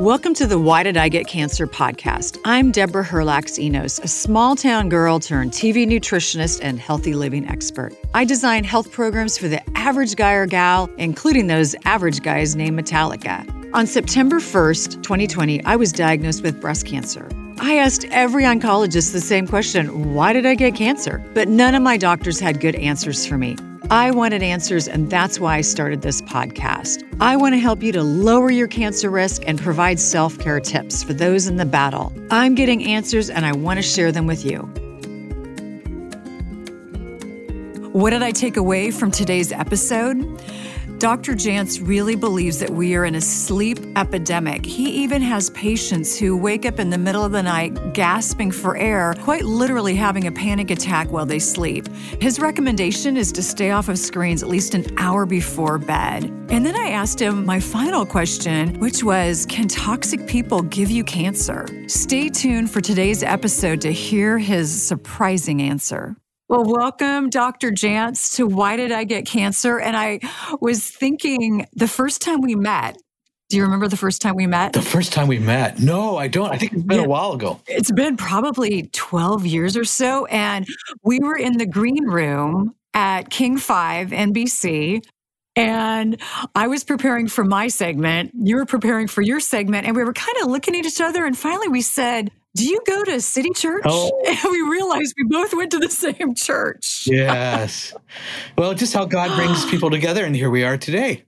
Welcome to the Why Did I Get Cancer podcast. I'm Deborah Herlax Enos, a small town girl turned TV nutritionist and healthy living expert. I design health programs for the average guy or gal, including those average guys named Metallica. On September 1st, 2020, I was diagnosed with breast cancer. I asked every oncologist the same question why did I get cancer? But none of my doctors had good answers for me. I wanted answers, and that's why I started this podcast. I want to help you to lower your cancer risk and provide self care tips for those in the battle. I'm getting answers, and I want to share them with you. What did I take away from today's episode? Dr. Jantz really believes that we are in a sleep epidemic. He even has patients who wake up in the middle of the night gasping for air, quite literally having a panic attack while they sleep. His recommendation is to stay off of screens at least an hour before bed. And then I asked him my final question, which was Can toxic people give you cancer? Stay tuned for today's episode to hear his surprising answer. Well, welcome, Dr. Jantz, to Why Did I Get Cancer? And I was thinking the first time we met, do you remember the first time we met? The first time we met? No, I don't. I think it's been yeah. a while ago. It's been probably 12 years or so. And we were in the green room at King 5 NBC. And I was preparing for my segment. You were preparing for your segment. And we were kind of looking at each other. And finally we said, do you go to City Church? Oh. And we realized we both went to the same church. yes. Well, just how God brings people together. And here we are today.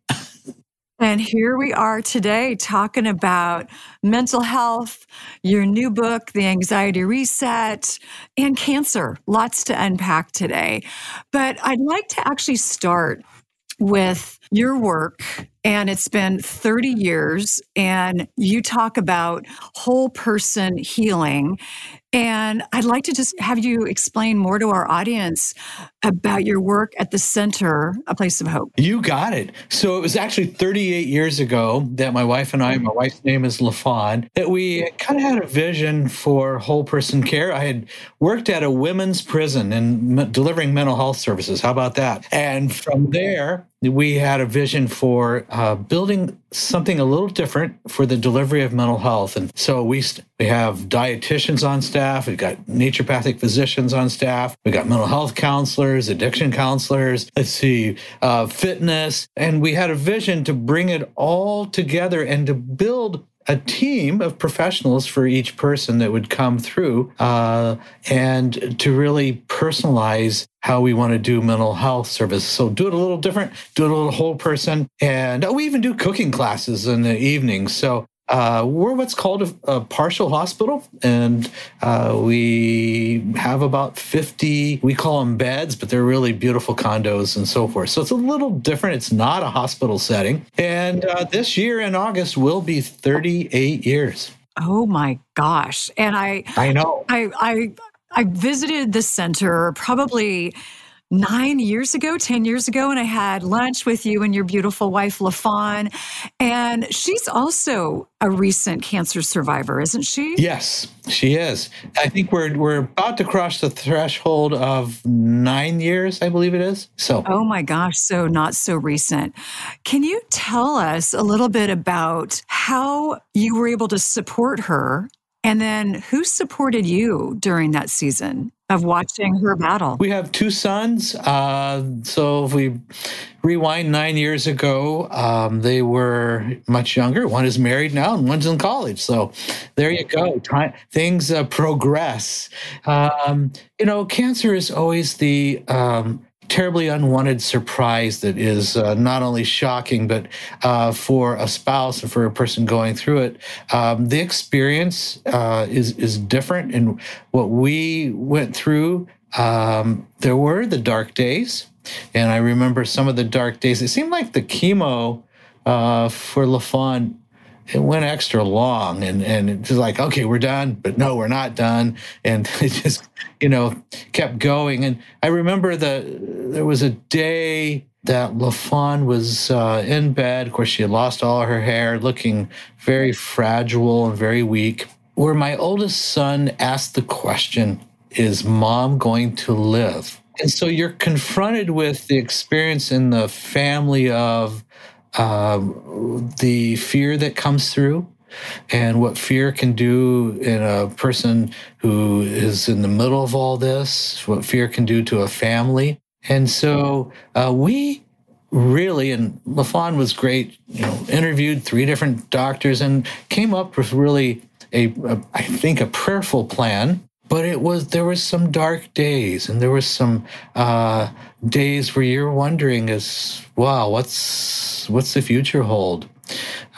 And here we are today talking about mental health, your new book, The Anxiety Reset, and cancer. Lots to unpack today. But I'd like to actually start with your work and it's been 30 years and you talk about whole person healing and I'd like to just have you explain more to our audience about your work at the center, A Place of Hope. You got it. So it was actually 38 years ago that my wife and I, my wife's name is LaFawn, that we kind of had a vision for whole person care. I had worked at a women's prison and delivering mental health services. How about that? And from there, we had a vision for uh, building something a little different for the delivery of mental health. And so we, we have dietitians on staff, we've got naturopathic physicians on staff, we've got mental health counselors, addiction counselors, let's see, uh, fitness. And we had a vision to bring it all together and to build a team of professionals for each person that would come through uh, and to really personalize how we want to do mental health service. So do it a little different, do it a little whole person. And oh, we even do cooking classes in the evenings. So uh, we're what's called a, a partial hospital, and uh, we have about 50, we call them beds, but they're really beautiful condos and so forth. So it's a little different. It's not a hospital setting. And uh, this year in August will be 38 years. Oh my gosh. And I, I know. I, I, I visited the center probably nine years ago, 10 years ago, and I had lunch with you and your beautiful wife, LaFawn. And she's also a recent cancer survivor, isn't she? Yes, she is. I think we're we're about to cross the threshold of nine years, I believe it is. So Oh my gosh, so not so recent. Can you tell us a little bit about how you were able to support her and then who supported you during that season of watching her battle? We have two sons. Uh, so if we rewind nine years ago, um, they were much younger. One is married now and one's in college. So there you go. Time, things uh, progress. Um, you know, cancer is always the um, terribly unwanted surprise that is uh, not only shocking, but uh, for a spouse and for a person going through it, um, the experience uh, is is different. And what we went through, um, there were the dark days, and I remember some of the dark days. It seemed like the chemo uh, for LaFawn it went extra long and and it's like okay we're done but no we're not done. And it just you know kept going. And i remember the there was a day that lafon was uh, in bed. Of course she had lost all her hair looking very fragile and very weak. Where my oldest son asked the question is mom going to live? And so you're confronted with the experience in the family of um, the fear that comes through, and what fear can do in a person who is in the middle of all this, what fear can do to a family. And so uh, we really, and LaFawn was great, you know, interviewed three different doctors and came up with really a, a I think, a prayerful plan but it was there was some dark days and there was some uh, days where you're wondering is wow what's what's the future hold?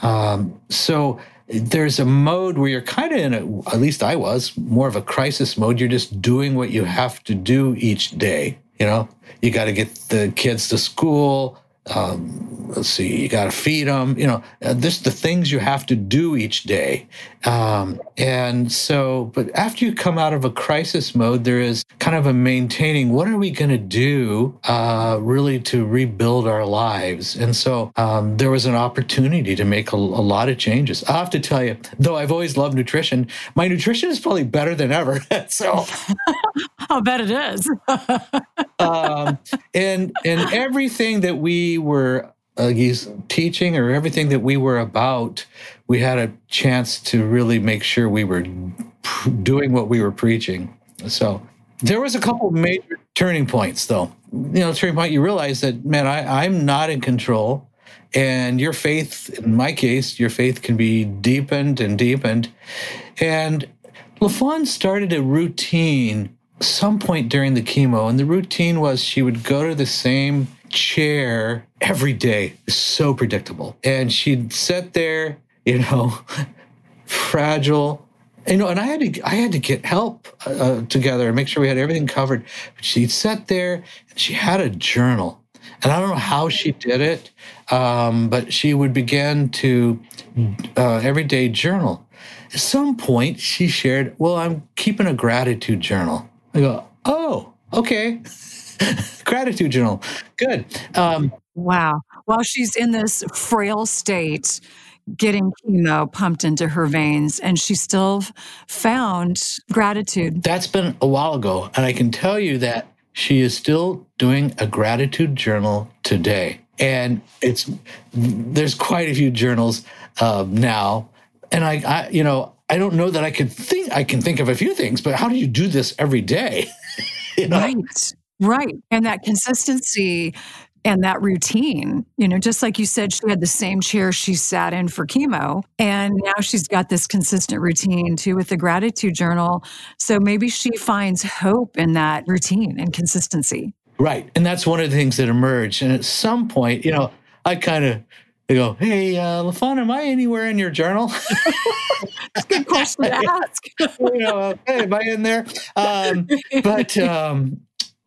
Um, so there's a mode where you're kind of in a at least i was more of a crisis mode. You're just doing what you have to do each day you know? You got to get the kids to school um, let's see, you got to feed them, you know, uh, this the things you have to do each day. Um, and so, but after you come out of a crisis mode, there is kind of a maintaining what are we going to do uh, really to rebuild our lives? And so um, there was an opportunity to make a, a lot of changes. I have to tell you, though I've always loved nutrition, my nutrition is probably better than ever. so I'll bet it is. um, and and everything that we were uh, teaching or everything that we were about, we had a chance to really make sure we were doing what we were preaching. So there was a couple of major turning points, though. You know, turning point you realize that man, I, I'm not in control, and your faith, in my case, your faith can be deepened and deepened, and LaFon started a routine some point during the chemo, and the routine was she would go to the same chair every day. So predictable. And she'd sit there, you know, fragile. You know, and I had to I had to get help uh, together and make sure we had everything covered. But she'd sit there and she had a journal, and I don't know how she did it, um, but she would begin to uh, everyday journal. At some point, she shared, "Well, I'm keeping a gratitude journal." I go, oh, okay. Gratitude journal. Good. Um, wow. While she's in this frail state, getting chemo pumped into her veins, and she still found gratitude. That's been a while ago. And I can tell you that she is still doing a gratitude journal today. And it's, there's quite a few journals uh, now. And I, I, you know, I don't know that I could think I can think of a few things, but how do you do this every day? you know? Right. Right. And that consistency and that routine, you know, just like you said, she had the same chair she sat in for chemo. And now she's got this consistent routine too with the gratitude journal. So maybe she finds hope in that routine and consistency. Right. And that's one of the things that emerged. And at some point, you know, I kind of they go, "Hey, uh, LaFawn, am I anywhere in your journal?" That's a good question to ask. you know, hey, am I in there? Um, but um,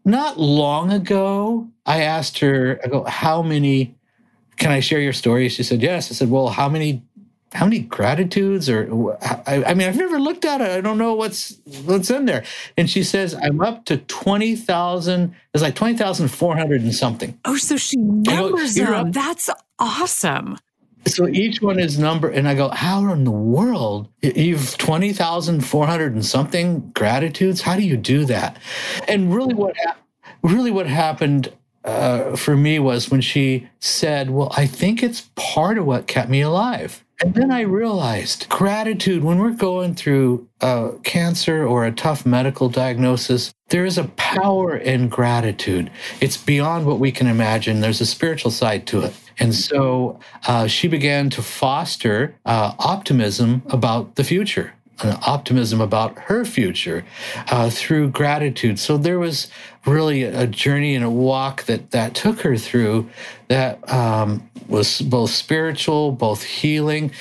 not long ago, I asked her, "I go, how many? Can I share your story?" She said, "Yes." I said, "Well, how many how many gratitudes or I, I, mean i've never looked at it. I don't know what's what's in there. And she says i'm up to 20000 it's like 20400 and something. Oh so she numbers go, them. that's awesome. So each one is number and i go how in the world? You've 20400 and something gratitudes? How do you do that? And really what really what happened uh, for me was when she said well i think it's part of what kept me alive and then I realized gratitude, when we're going through a cancer or a tough medical diagnosis, there is a power in gratitude. It's beyond what we can imagine. There's a spiritual side to it. And so uh, she began to foster uh, optimism about the future an optimism about her future uh, through gratitude. So there was really a journey and a walk that that took her through that um, was both spiritual, both healing,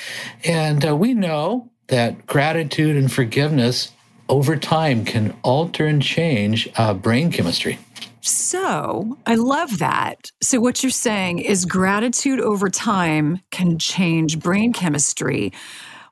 and uh, we know that gratitude and forgiveness over time can alter and change uh, brain chemistry. So I love that. So, what you're saying is gratitude over time can change brain chemistry.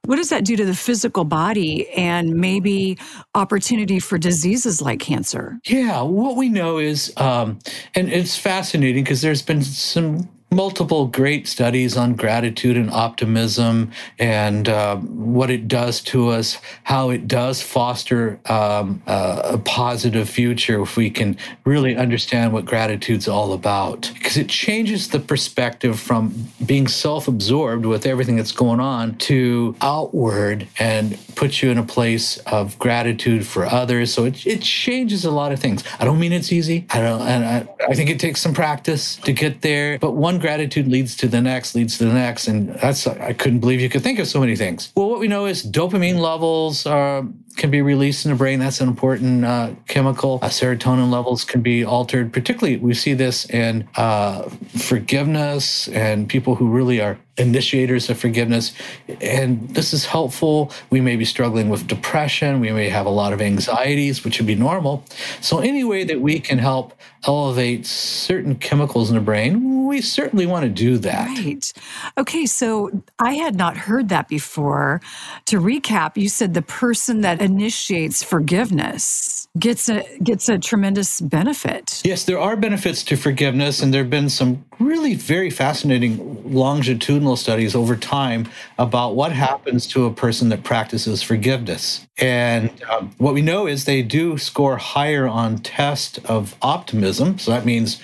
What does that do to the physical body and maybe opportunity for diseases like cancer? Yeah, what we know is, um, and it's fascinating because there's been some multiple great studies on gratitude and optimism and uh, what it does to us, how it does foster um, a positive future if we can really understand what gratitude's all about. Because it changes the perspective from being self absorbed with everything that's going on to outward and puts you in a place of gratitude for others. So it, it changes a lot of things. I don't mean it's easy. I don't, and I, I think it takes some practice to get there, but one gratitude leads to the next, leads to the next. And that's, I couldn't believe you could think of so many things. Well, what we know is dopamine levels are, can be released in the brain. That's an important uh, chemical. Uh, serotonin levels can be altered. Particularly, we see this in uh, forgiveness and people who really are initiators of forgiveness. And this is helpful. We may be struggling with depression. We may have a lot of anxieties, which would be normal. So, any way that we can help elevate certain chemicals in the brain, we certainly want to do that. Right. Okay. So, I had not heard that before. To recap, you said the person that initiates forgiveness gets a gets a tremendous benefit. Yes, there are benefits to forgiveness, and there have been some really very fascinating longitudinal studies over time about what happens to a person that practices forgiveness. And um, what we know is they do score higher on test of optimism. So that means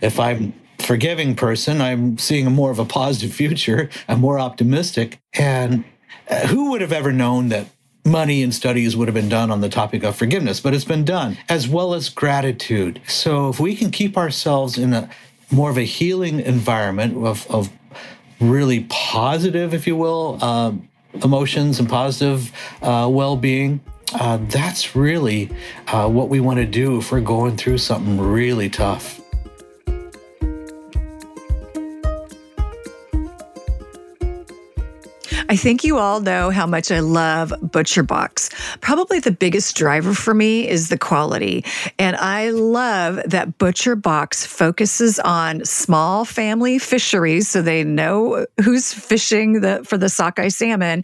if I'm forgiving person, I'm seeing a more of a positive future. I'm more optimistic. And uh, who would have ever known that money and studies would have been done on the topic of forgiveness, but it's been done, as well as gratitude. So if we can keep ourselves in a more of a healing environment of, of really positive, if you will, uh, emotions and positive uh, well being, uh, that's really uh, what we want to do if we're going through something really tough. I think you all know how much I love ButcherBox. Probably the biggest driver for me is the quality. And I love that ButcherBox focuses on small family fisheries so they know who's fishing the, for the sockeye salmon.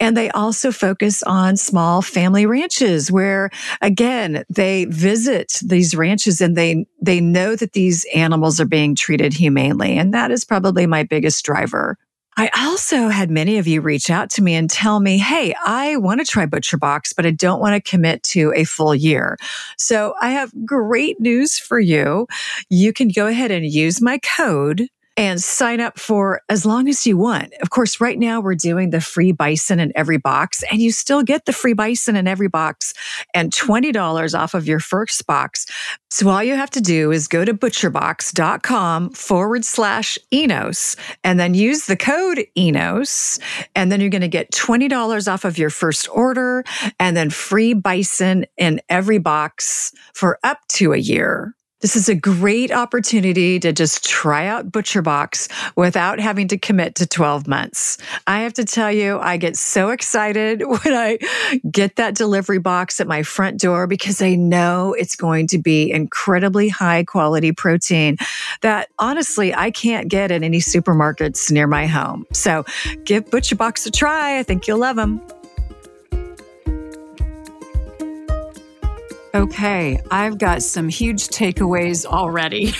And they also focus on small family ranches where again, they visit these ranches and they they know that these animals are being treated humanely. And that is probably my biggest driver. I also had many of you reach out to me and tell me, Hey, I want to try ButcherBox, but I don't want to commit to a full year. So I have great news for you. You can go ahead and use my code and sign up for as long as you want. Of course, right now we're doing the free bison in every box and you still get the free bison in every box and $20 off of your first box. So all you have to do is go to butcherbox.com forward slash Enos and then use the code Enos. And then you're going to get $20 off of your first order and then free bison in every box for up to a year. This is a great opportunity to just try out ButcherBox without having to commit to 12 months. I have to tell you, I get so excited when I get that delivery box at my front door because I know it's going to be incredibly high quality protein that honestly I can't get at any supermarkets near my home. So give ButcherBox a try. I think you'll love them. Okay, I've got some huge takeaways already.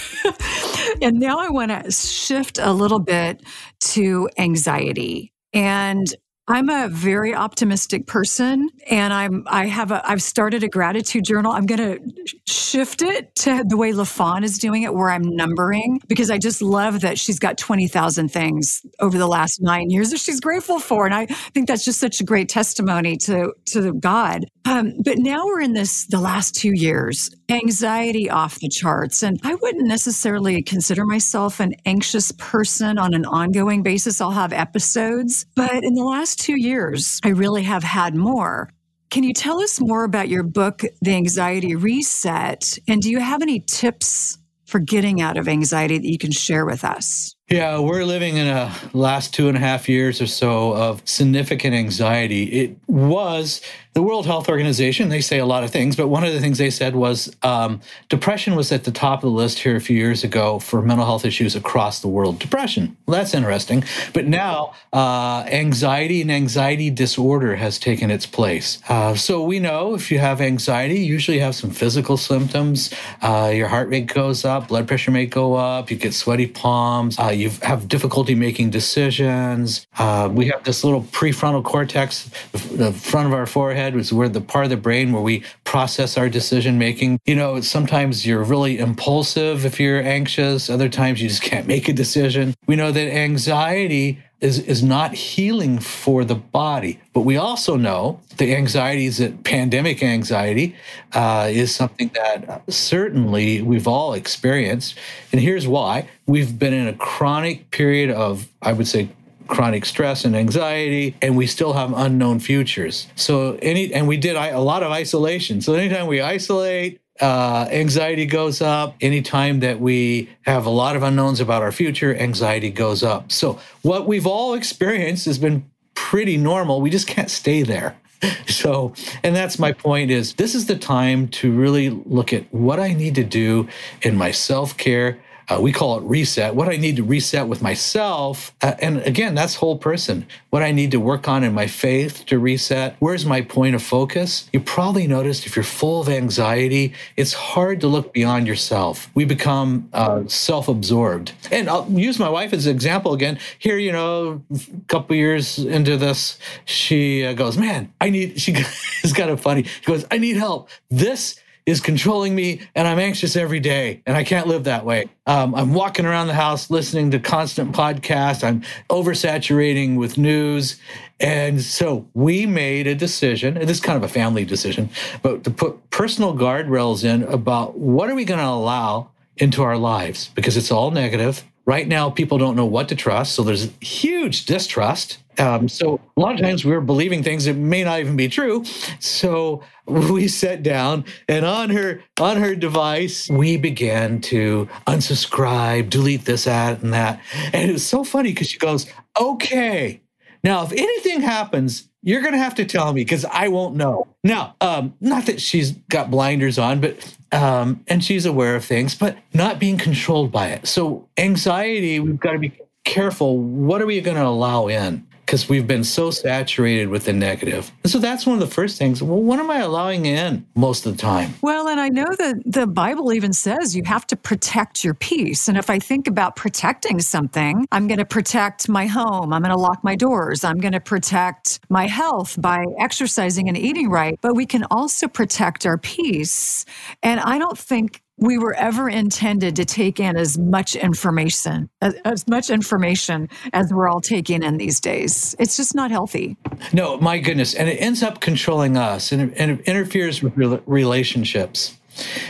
and now I want to shift a little bit to anxiety. And I'm a very optimistic person and I'm I have a I've started a gratitude journal. I'm going to shift it to the way LaFawn is doing it where I'm numbering because I just love that she's got 20,000 things over the last 9 years that she's grateful for and I think that's just such a great testimony to to God. Um, but now we're in this the last 2 years anxiety off the charts. And I wouldn't necessarily consider myself an anxious person on an ongoing basis. I'll have episodes, but in the last two years, I really have had more. Can you tell us more about your book, The Anxiety Reset? And do you have any tips for getting out of anxiety that you can share with us? Yeah, we're living in a last two and a half years or so of significant anxiety. It was the World Health Organization, they say a lot of things, but one of the things they said was um, depression was at the top of the list here a few years ago for mental health issues across the world. Depression, well, that's interesting. But now uh, anxiety and anxiety disorder has taken its place. Uh, so we know if you have anxiety, you usually have some physical symptoms. Uh, your heart rate goes up, blood pressure may go up, you get sweaty palms, uh, you have difficulty making decisions. Uh, we have this little prefrontal cortex, the front of our forehead, is where the part of the brain where we process our decision making. You know, sometimes you're really impulsive if you're anxious, other times you just can't make a decision. We know that anxiety is, is not healing for the body. But we also know the anxieties that pandemic anxiety uh, is something that certainly we've all experienced. And here's why we've been in a chronic period of, I would say, chronic stress and anxiety, and we still have unknown futures. So any and we did a lot of isolation. So anytime we isolate, uh, anxiety goes up. Anytime that we have a lot of unknowns about our future, anxiety goes up. So what we've all experienced has been pretty normal. We just can't stay there. So, and that's my point is this is the time to really look at what I need to do in my self care uh, we call it reset. What I need to reset with myself. Uh, and again, that's whole person. What I need to work on in my faith to reset. Where's my point of focus? You probably noticed if you're full of anxiety, it's hard to look beyond yourself. We become uh, self absorbed. And I'll use my wife as an example again. Here, you know, a couple years into this, she uh, goes, Man, I need, She has got of funny. She goes, I need help. This is controlling me and I'm anxious every day and I can't live that way. Um, I'm walking around the house listening to constant podcasts. I'm oversaturating with news. And so we made a decision, and this is kind of a family decision, but to put personal guardrails in about what are we going to allow into our lives because it's all negative. Right now, people don't know what to trust. So there's huge distrust. Um, so a lot of times we're believing things that may not even be true. So we sat down and on her on her device we began to unsubscribe, delete this, ad and that. And it was so funny because she goes, "Okay, now if anything happens." You're gonna have to tell me because I won't know. Now, um, not that she's got blinders on, but um, and she's aware of things, but not being controlled by it. So anxiety, we've got to be careful. What are we going to allow in? Because we've been so saturated with the negative. So that's one of the first things. Well, what am I allowing in most of the time? Well, and I know that the Bible even says you have to protect your peace. And if I think about protecting something, I'm going to protect my home. I'm going to lock my doors. I'm going to protect my health by exercising and eating right. But we can also protect our peace. And I don't think we were ever intended to take in as much information as, as, much information as we're all taking in these days. It's just not healthy. No my goodness. And it ends up controlling us and it, and it interferes with relationships.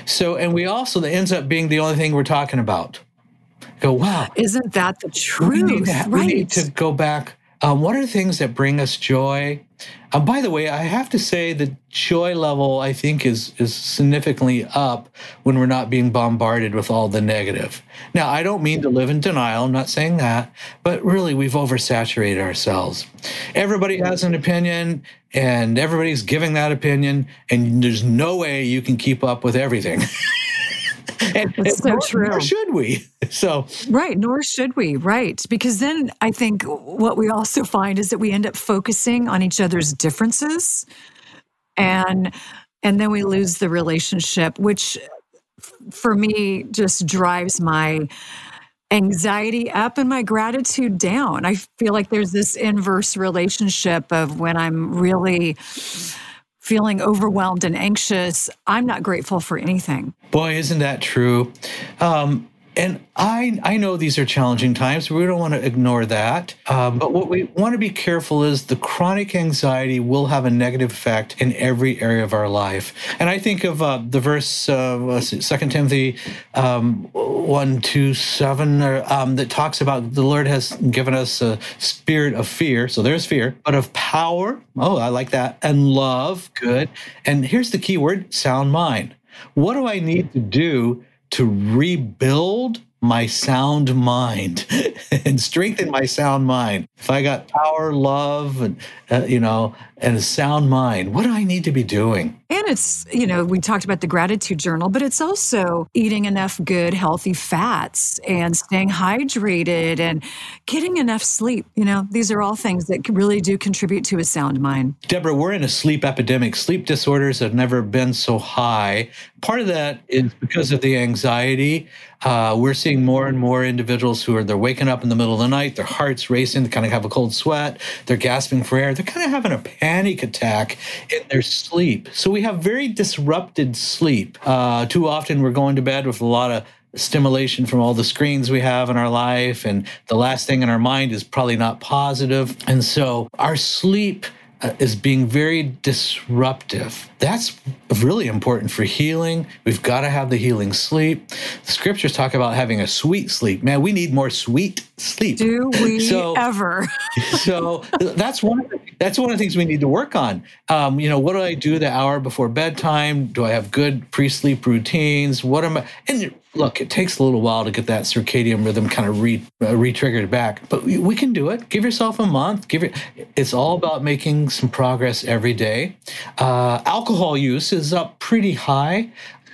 So and we also it ends up being the only thing we're talking about. Go wow. Isn't that the truth we need to, right. we need to go back um, what are the things that bring us joy? Um, by the way, I have to say the joy level I think is is significantly up when we're not being bombarded with all the negative. Now, I don't mean to live in denial. I'm not saying that, but really, we've oversaturated ourselves. Everybody has an opinion, and everybody's giving that opinion, and there's no way you can keep up with everything. and, it's so nor, true. Nor should we? So right, nor should we. Right, because then I think what we also find is that we end up focusing on each other's differences, and and then we lose the relationship, which for me just drives my anxiety up and my gratitude down. I feel like there's this inverse relationship of when I'm really feeling overwhelmed and anxious, I'm not grateful for anything. Boy, isn't that true? Um, and I I know these are challenging times. We don't want to ignore that. Um, but what we want to be careful is the chronic anxiety will have a negative effect in every area of our life. And I think of uh, the verse, uh, Second Timothy um, one two seven, um, that talks about the Lord has given us a spirit of fear. So there's fear, but of power. Oh, I like that. And love, good. And here's the key word: sound mind. What do I need to do to rebuild my sound mind and strengthen my sound mind. If I got power, love, and uh, you know, and a sound mind, what do I need to be doing? And it's, you know, we talked about the gratitude journal, but it's also eating enough good, healthy fats and staying hydrated and getting enough sleep. You know, these are all things that really do contribute to a sound mind. Deborah, we're in a sleep epidemic. Sleep disorders have never been so high. Part of that is because of the anxiety. Uh, we're seeing more and more individuals who are they're waking up in the middle of the night, their heart's racing, they kind of have a cold sweat, they're gasping for air, they're kind of having a panic attack in their sleep. So we have very disrupted sleep. Uh, too often we're going to bed with a lot of stimulation from all the screens we have in our life and the last thing in our mind is probably not positive and so our sleep is being very disruptive. That's really important for healing. We've got to have the healing sleep. The scriptures talk about having a sweet sleep. Man, we need more sweet sleep. Do we so, ever? so that's one of the, that's one of the things we need to work on. Um, you know, what do I do the hour before bedtime? Do I have good pre-sleep routines? What am I? And look, it takes a little while to get that circadian rhythm kind of re, uh, re-triggered back, but we, we, can do it. Give yourself a month. Give it. It's all about making some progress every day. Uh, alcohol use is up pretty high.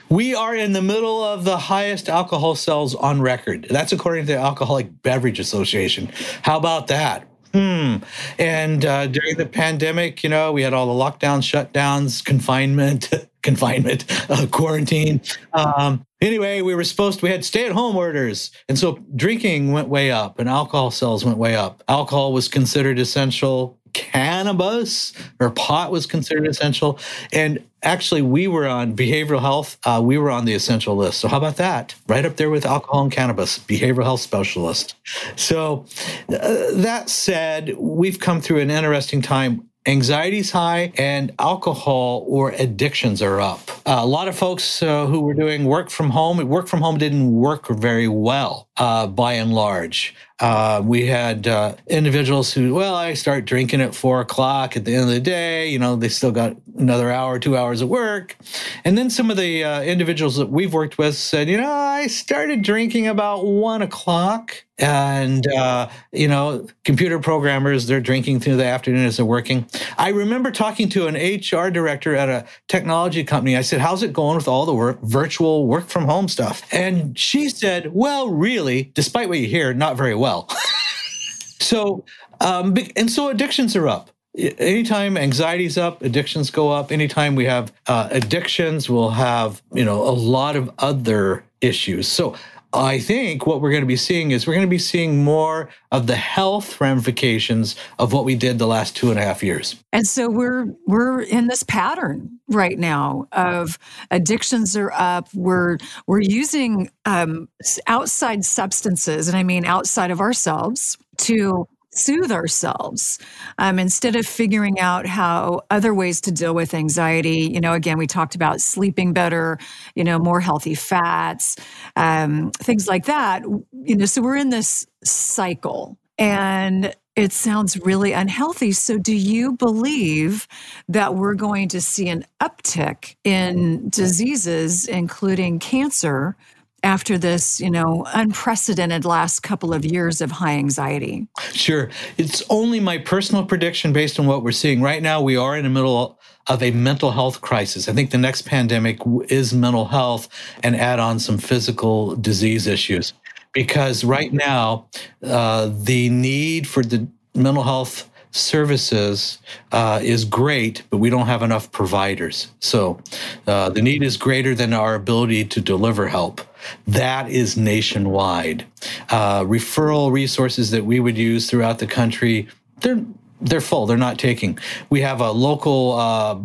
We are in the middle of the highest alcohol sales on record. That's according to the Alcoholic Beverage Association. How about that? Hmm. And uh, during the pandemic, you know, we had all the lockdowns, shutdowns, confinement, confinement, uh, quarantine. Um, anyway, we were supposed to, we had stay at home orders. And so drinking went way up and alcohol sales went way up. Alcohol was considered essential. Cannabis or pot was considered essential. And actually, we were on behavioral health. Uh, we were on the essential list. So, how about that? Right up there with alcohol and cannabis, behavioral health specialist. So, uh, that said, we've come through an interesting time anxiety's high and alcohol or addictions are up. Uh, a lot of folks uh, who were doing work from home, work from home didn't work very well uh, by and large. Uh, we had uh, individuals who, well, I start drinking at four o'clock at the end of the day. You know, they still got another hour, two hours of work. And then some of the uh, individuals that we've worked with said, you know, I started drinking about one o'clock. And, uh, you know, computer programmers, they're drinking through the afternoon as they're working. I remember talking to an HR director at a technology company. I said, How's it going with all the work, virtual work from home stuff? And she said, Well, really, despite what you hear, not very well. so, um, and so addictions are up anytime anxiety's up addictions go up anytime we have uh, addictions we'll have you know a lot of other issues so I think what we're going to be seeing is we're going to be seeing more of the health ramifications of what we did the last two and a half years. And so we're we're in this pattern right now of addictions are up. We're we're using um, outside substances, and I mean outside of ourselves, to soothe ourselves um, instead of figuring out how other ways to deal with anxiety you know again we talked about sleeping better you know more healthy fats um, things like that you know so we're in this cycle and it sounds really unhealthy. So, do you believe that we're going to see an uptick in diseases, including cancer, after this, you know, unprecedented last couple of years of high anxiety? Sure. It's only my personal prediction based on what we're seeing. Right now, we are in the middle of a mental health crisis. I think the next pandemic is mental health and add on some physical disease issues. Because right now, uh, the need for the mental health services uh, is great, but we don't have enough providers. So uh, the need is greater than our ability to deliver help. That is nationwide. Uh, referral resources that we would use throughout the country, they're they're full. They're not taking. We have a local uh,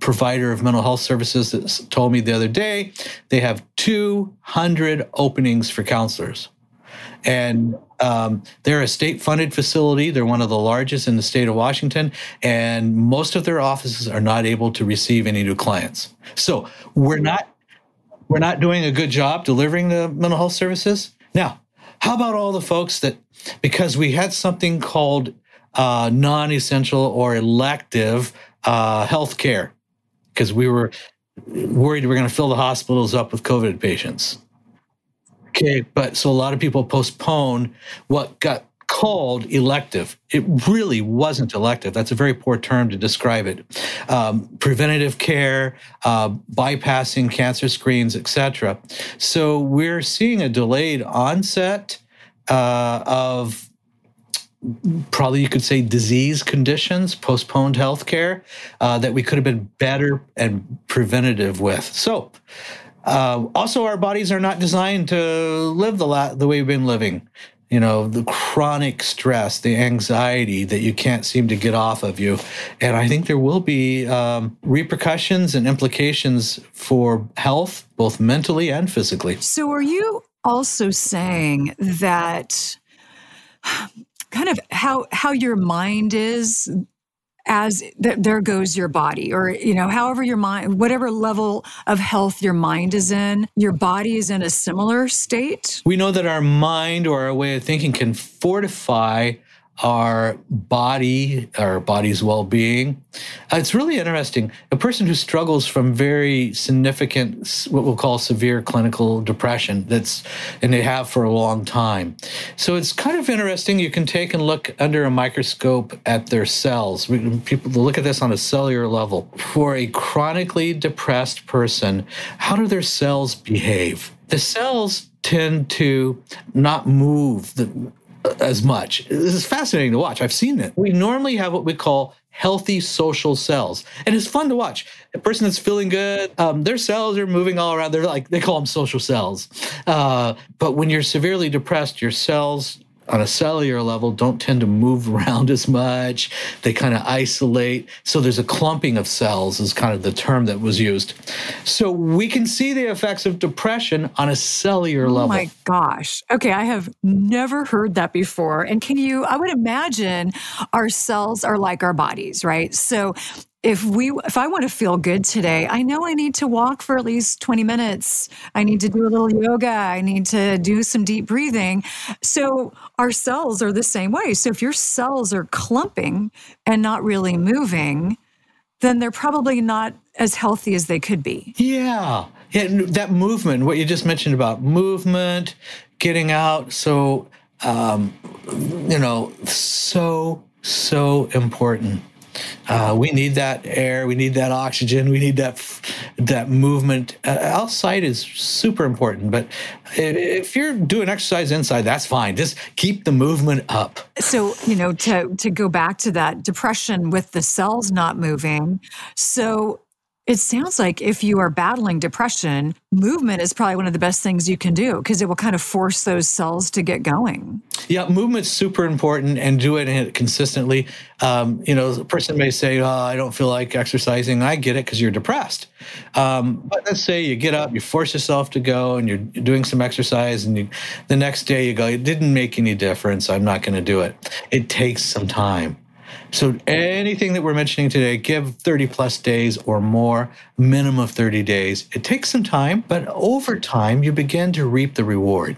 provider of mental health services that told me the other day they have 200 openings for counselors. And um, they're a state funded facility. They're one of the largest in the state of Washington, and most of their offices are not able to receive any new clients. So we're not we're not doing a good job delivering the mental health services. Now, how about all the folks that because we had something called uh, non-essential or elective uh, health care because we were worried we are going to fill the hospitals up with COVID patients. Okay, but so a lot of people postpone what got called elective. It really wasn't elective. That's a very poor term to describe it. Um, preventative care, uh, bypassing cancer screens, etc. So we're seeing a delayed onset uh, of probably you could say disease conditions, postponed health care uh, that we could have been better and preventative with. So. Uh, also, our bodies are not designed to live the la- the way we've been living you know, the chronic stress, the anxiety that you can't seem to get off of you. And I think there will be um, repercussions and implications for health, both mentally and physically. So, are you also saying that? kind of how how your mind is as th- there goes your body or you know however your mind whatever level of health your mind is in your body is in a similar state? We know that our mind or our way of thinking can fortify our body, our body's well being. Uh, it's really interesting. A person who struggles from very significant, what we'll call severe clinical depression, that's, and they have for a long time. So it's kind of interesting. You can take and look under a microscope at their cells. People look at this on a cellular level. For a chronically depressed person, how do their cells behave? The cells tend to not move. The, as much. This is fascinating to watch. I've seen it. We normally have what we call healthy social cells, and it's fun to watch. A person that's feeling good, um, their cells are moving all around. They're like they call them social cells. Uh, but when you're severely depressed, your cells on a cellular level don't tend to move around as much. They kind of isolate. So there's a clumping of cells, is kind of the term that was used. So we can see the effects of depression on a cellular oh level. Oh my gosh. Okay, I have never heard that before. And can you, I would imagine our cells are like our bodies, right? So if we if i want to feel good today i know i need to walk for at least 20 minutes. I need to do a little yoga. I need to do some deep breathing. So our cells are the same way. So if your cells are clumping and not really moving then they're probably not as healthy as they could be. Yeah. Yeah that movement what you just mentioned about movement getting out so um, you know so so important uh, we need that air. We need that oxygen. We need that that movement. Uh, outside is super important, but if you're doing exercise inside, that's fine. Just keep the movement up. So you know to to go back to that depression with the cells not moving. So it sounds like if you are battling depression, movement is probably one of the best things you can do because it will kind of force those cells to get going. Yeah, movement's super important and do it consistently. Um, you know, a person may say, oh, I don't feel like exercising. I get it because you're depressed. Um, but let's say you get up, you force yourself to go and you're doing some exercise and you, the next day you go, it didn't make any difference. I'm not going to do it. It takes some time. So anything that we're mentioning today, give 30 plus days or more, minimum of 30 days. It takes some time, but over time you begin to reap the reward.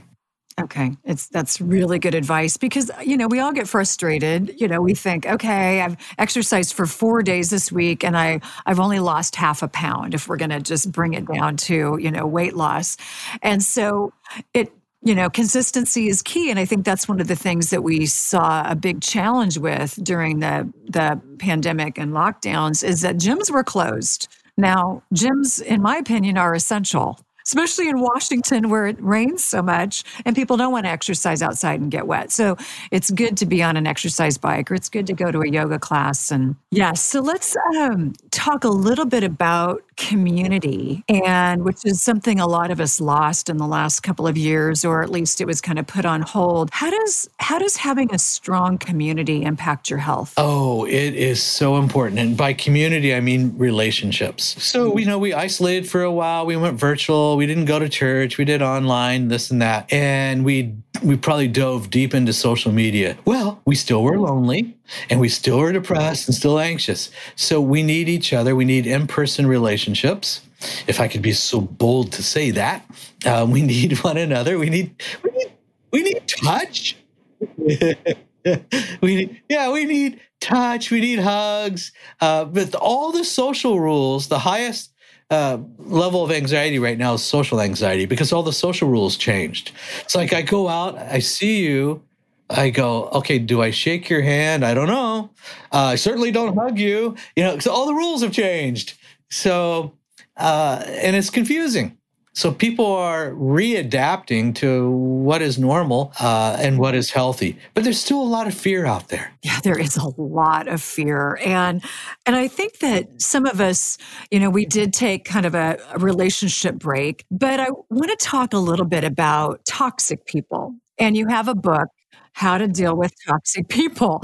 Okay, it's that's really good advice because you know we all get frustrated. You know, we think, okay, I've exercised for four days this week, and I I've only lost half a pound. If we're going to just bring it down to you know weight loss, and so it you know, consistency is key. And I think that's one of the things that we saw a big challenge with during the, the pandemic and lockdowns is that gyms were closed. Now, gyms, in my opinion, are essential especially in Washington where it rains so much and people don't want to exercise outside and get wet. So it's good to be on an exercise bike or it's good to go to a yoga class. And yes, yeah, so let's um, talk a little bit about community and which is something a lot of us lost in the last couple of years or at least it was kind of put on hold. How does how does having a strong community impact your health? Oh it is so important and by community i mean relationships. So hmm. you know we isolated for a while we went virtual we didn't go to church we did online this and that and we we probably dove deep into social media. Well we still were lonely and we still are depressed and still anxious. So we need each other. We need in person relationships. If I could be so bold to say that, um, we need one another. We need we need we need touch. we need yeah we need touch. We need hugs. Uh, all the social rules, the highest uh, level of anxiety right now is social anxiety because all the social rules changed. It's like I go out, I see you, I go, okay, do I shake your hand? I don't know. Uh, I certainly don't hug you. You know, so all the rules have changed. So, uh, and it's confusing. So people are readapting to what is normal uh, and what is healthy, but there's still a lot of fear out there. Yeah, there is a lot of fear, and and I think that some of us, you know, we did take kind of a, a relationship break, but I want to talk a little bit about toxic people. And you have a book, How to Deal with Toxic People,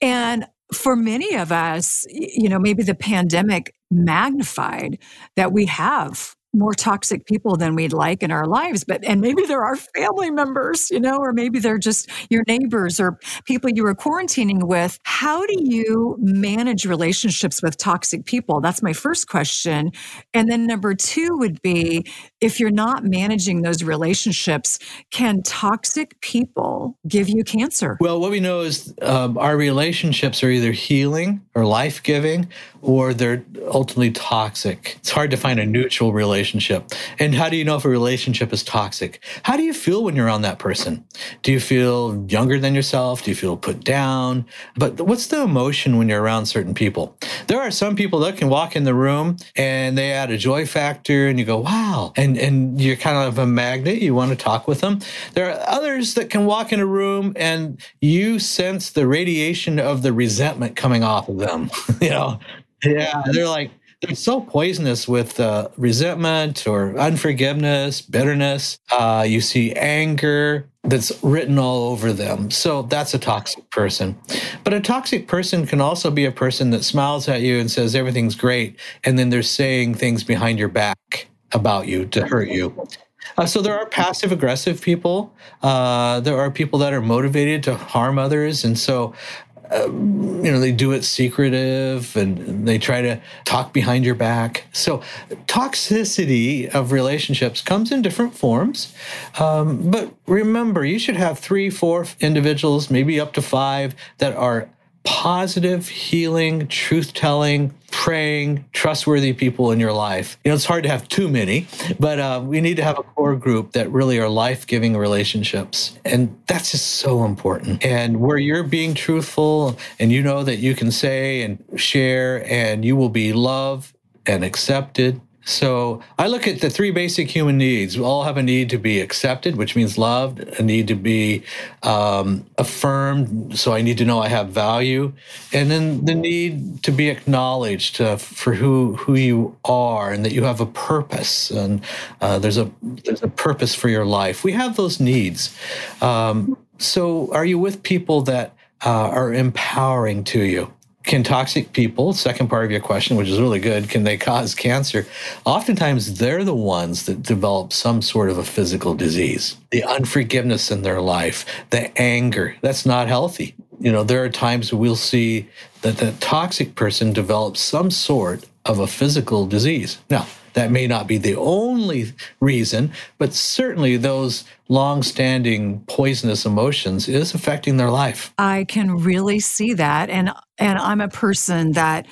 and for many of us, you know, maybe the pandemic magnified that we have more toxic people than we'd like in our lives but and maybe they're our family members you know or maybe they're just your neighbors or people you were quarantining with. How do you manage relationships with toxic people? That's my first question. And then number 2 would be if you're not managing those relationships can toxic people give you cancer? Well what we know is um, our relationships are either healing or life-giving or they're ultimately toxic. It's hard to find a neutral relationship. And how do you know if a relationship is toxic? How do you feel when you're around that person? Do you feel younger than yourself? Do you feel put down? But what's the emotion when you're around certain people? There are some people that can walk in the room and they add a joy factor and you go, wow. And and you're kind of a magnet. You want to talk with them. There are others that can walk in a room and you sense the radiation of the resentment coming off of them. you know, yeah, they're like they're so poisonous with uh, resentment or unforgiveness, bitterness. Uh, you see anger that's written all over them. So that's a toxic person. But a toxic person can also be a person that smiles at you and says everything's great, and then they're saying things behind your back about you to hurt you. Uh, so there are passive aggressive people. Uh, there are people that are motivated to harm others, and so you know they do it secretive and they try to talk behind your back. So toxicity of relationships comes in different forms. Um, but remember you should have three four individuals maybe up to five that are positive, healing, truth telling, praying, trustworthy people in your life. You know, it's hard to have too many, but uh, we need to have a core group that really are life giving relationships. And that's just so important. And where you're being truthful and you know that you can say and share and you will be loved and accepted so I look at the three basic human needs. We all have a need to be accepted, which means loved, a need to be um, affirmed. So I need to know I have value. And then the need to be acknowledged uh, for who, who you are and that you have a purpose and uh, there's, a, there's a purpose for your life. We have those needs. Um, so are you with people that uh, are empowering to you? Can toxic people, second part of your question, which is really good, can they cause cancer? Oftentimes, they're the ones that develop some sort of a physical disease. The unforgiveness in their life, the anger, that's not healthy. You know, there are times we'll see that the toxic person develops some sort of a physical disease. Now, that may not be the only reason, but certainly those long-standing poisonous emotions is affecting their life. I can really see that. And and I'm a person that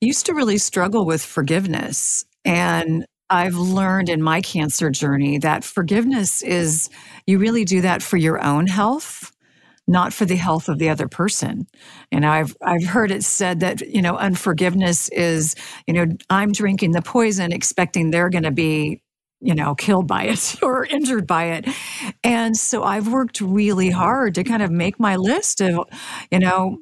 used to really struggle with forgiveness. And I've learned in my cancer journey that forgiveness is you really do that for your own health not for the health of the other person. And I've I've heard it said that you know unforgiveness is you know I'm drinking the poison expecting they're going to be you know killed by it or injured by it. And so I've worked really hard to kind of make my list of you know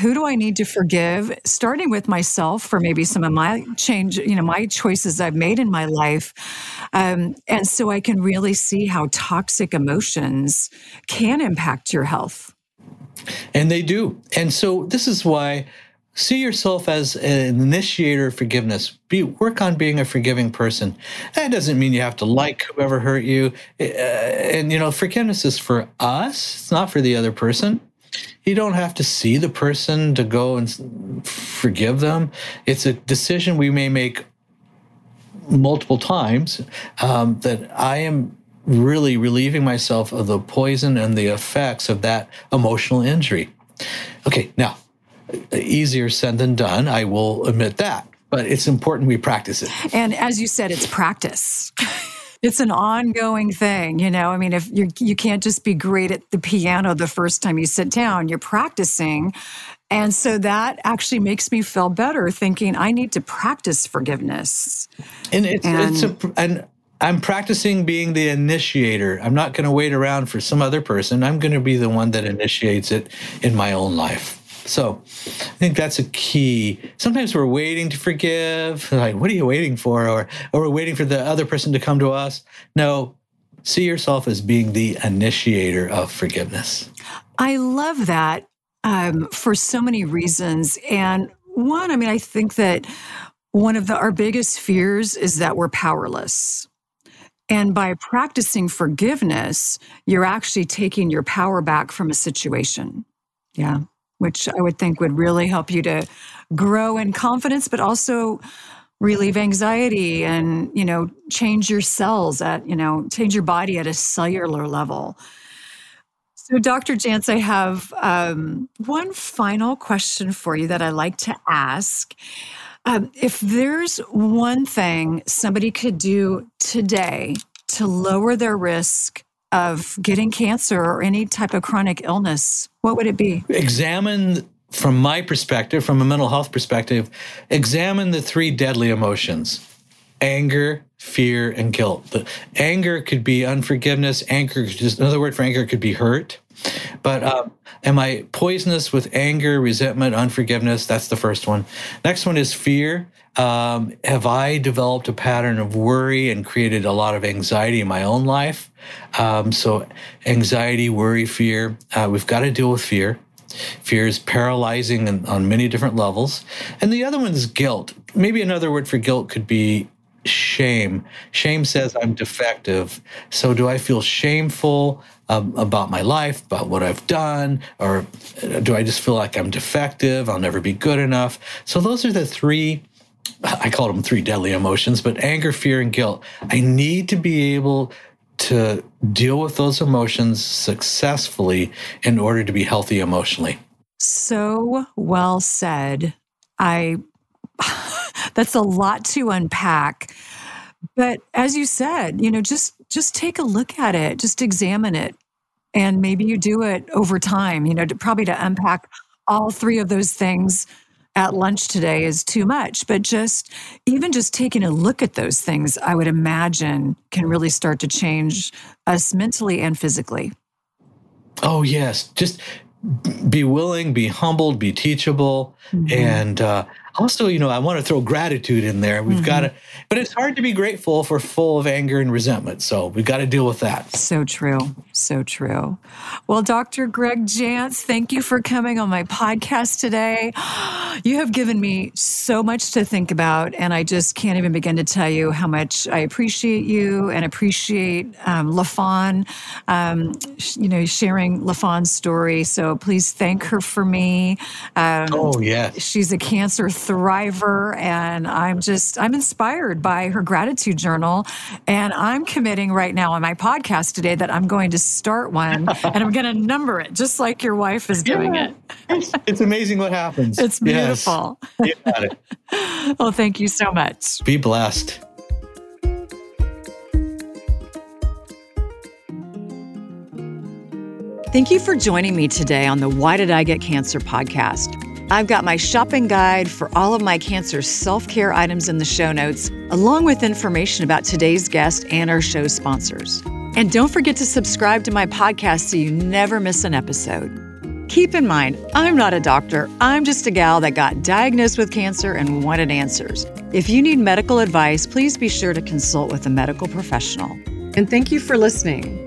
who do I need to forgive, starting with myself for maybe some of my change, you know, my choices I've made in my life. Um, and so I can really see how toxic emotions can impact your health. And they do. And so this is why see yourself as an initiator of forgiveness be work on being a forgiving person that doesn't mean you have to like whoever hurt you uh, and you know forgiveness is for us it's not for the other person you don't have to see the person to go and forgive them. It's a decision we may make multiple times um, that I am really relieving myself of the poison and the effects of that emotional injury. Okay, now, easier said than done, I will admit that. but it's important we practice it. And as you said, it's practice. it's an ongoing thing, you know. I mean, if you you can't just be great at the piano the first time you sit down, you're practicing. And so that actually makes me feel better thinking I need to practice forgiveness. And it's, and, it's a, and I'm practicing being the initiator. I'm not going to wait around for some other person. I'm going to be the one that initiates it in my own life. So I think that's a key. Sometimes we're waiting to forgive. Like, what are you waiting for? Or, or we're waiting for the other person to come to us. No, see yourself as being the initiator of forgiveness. I love that um, for so many reasons. And one, I mean, I think that one of the, our biggest fears is that we're powerless. And by practicing forgiveness, you're actually taking your power back from a situation. Yeah which I would think would really help you to grow in confidence, but also relieve anxiety and, you know, change your cells at, you know, change your body at a cellular level. So, Dr. Jantz, I have um, one final question for you that I like to ask. Um, if there's one thing somebody could do today to lower their risk of getting cancer or any type of chronic illness, what would it be? Examine, from my perspective, from a mental health perspective, examine the three deadly emotions anger, fear, and guilt. The anger could be unforgiveness. Anger, just another word for anger could be hurt. But um, am I poisonous with anger, resentment, unforgiveness? That's the first one. Next one is fear. Um, have I developed a pattern of worry and created a lot of anxiety in my own life? Um, so, anxiety, worry, fear. Uh, we've got to deal with fear. Fear is paralyzing on many different levels. And the other one is guilt. Maybe another word for guilt could be shame. Shame says I'm defective. So, do I feel shameful um, about my life, about what I've done? Or do I just feel like I'm defective? I'll never be good enough? So, those are the three I call them three deadly emotions, but anger, fear, and guilt. I need to be able to deal with those emotions successfully in order to be healthy emotionally. So well said. I that's a lot to unpack. But as you said, you know, just just take a look at it, just examine it. And maybe you do it over time, you know, to, probably to unpack all three of those things at lunch today is too much. But just even just taking a look at those things, I would imagine can really start to change us mentally and physically. Oh, yes. Just be willing, be humbled, be teachable, mm-hmm. and uh, also, you know, I want to throw gratitude in there. We've mm-hmm. got to, but it's hard to be grateful if we're full of anger and resentment. So we've got to deal with that. So true. So true. Well, Dr. Gregg Jantz, thank you for coming on my podcast today. You have given me so much to think about, and I just can't even begin to tell you how much I appreciate you and appreciate um, LaFon, um, you know, sharing LaFon's story. So please thank her for me. Um, oh, yeah. She's a cancer thriver. And I'm just, I'm inspired by her gratitude journal. And I'm committing right now on my podcast today that I'm going to start one and I'm going to number it just like your wife is doing yeah. it. it's amazing what happens. It's beautiful. Yes. You got it. well, thank you so much. Be blessed. Thank you for joining me today on the Why Did I Get Cancer podcast. I've got my shopping guide for all of my cancer self care items in the show notes, along with information about today's guest and our show sponsors. And don't forget to subscribe to my podcast so you never miss an episode. Keep in mind, I'm not a doctor. I'm just a gal that got diagnosed with cancer and wanted answers. If you need medical advice, please be sure to consult with a medical professional. And thank you for listening.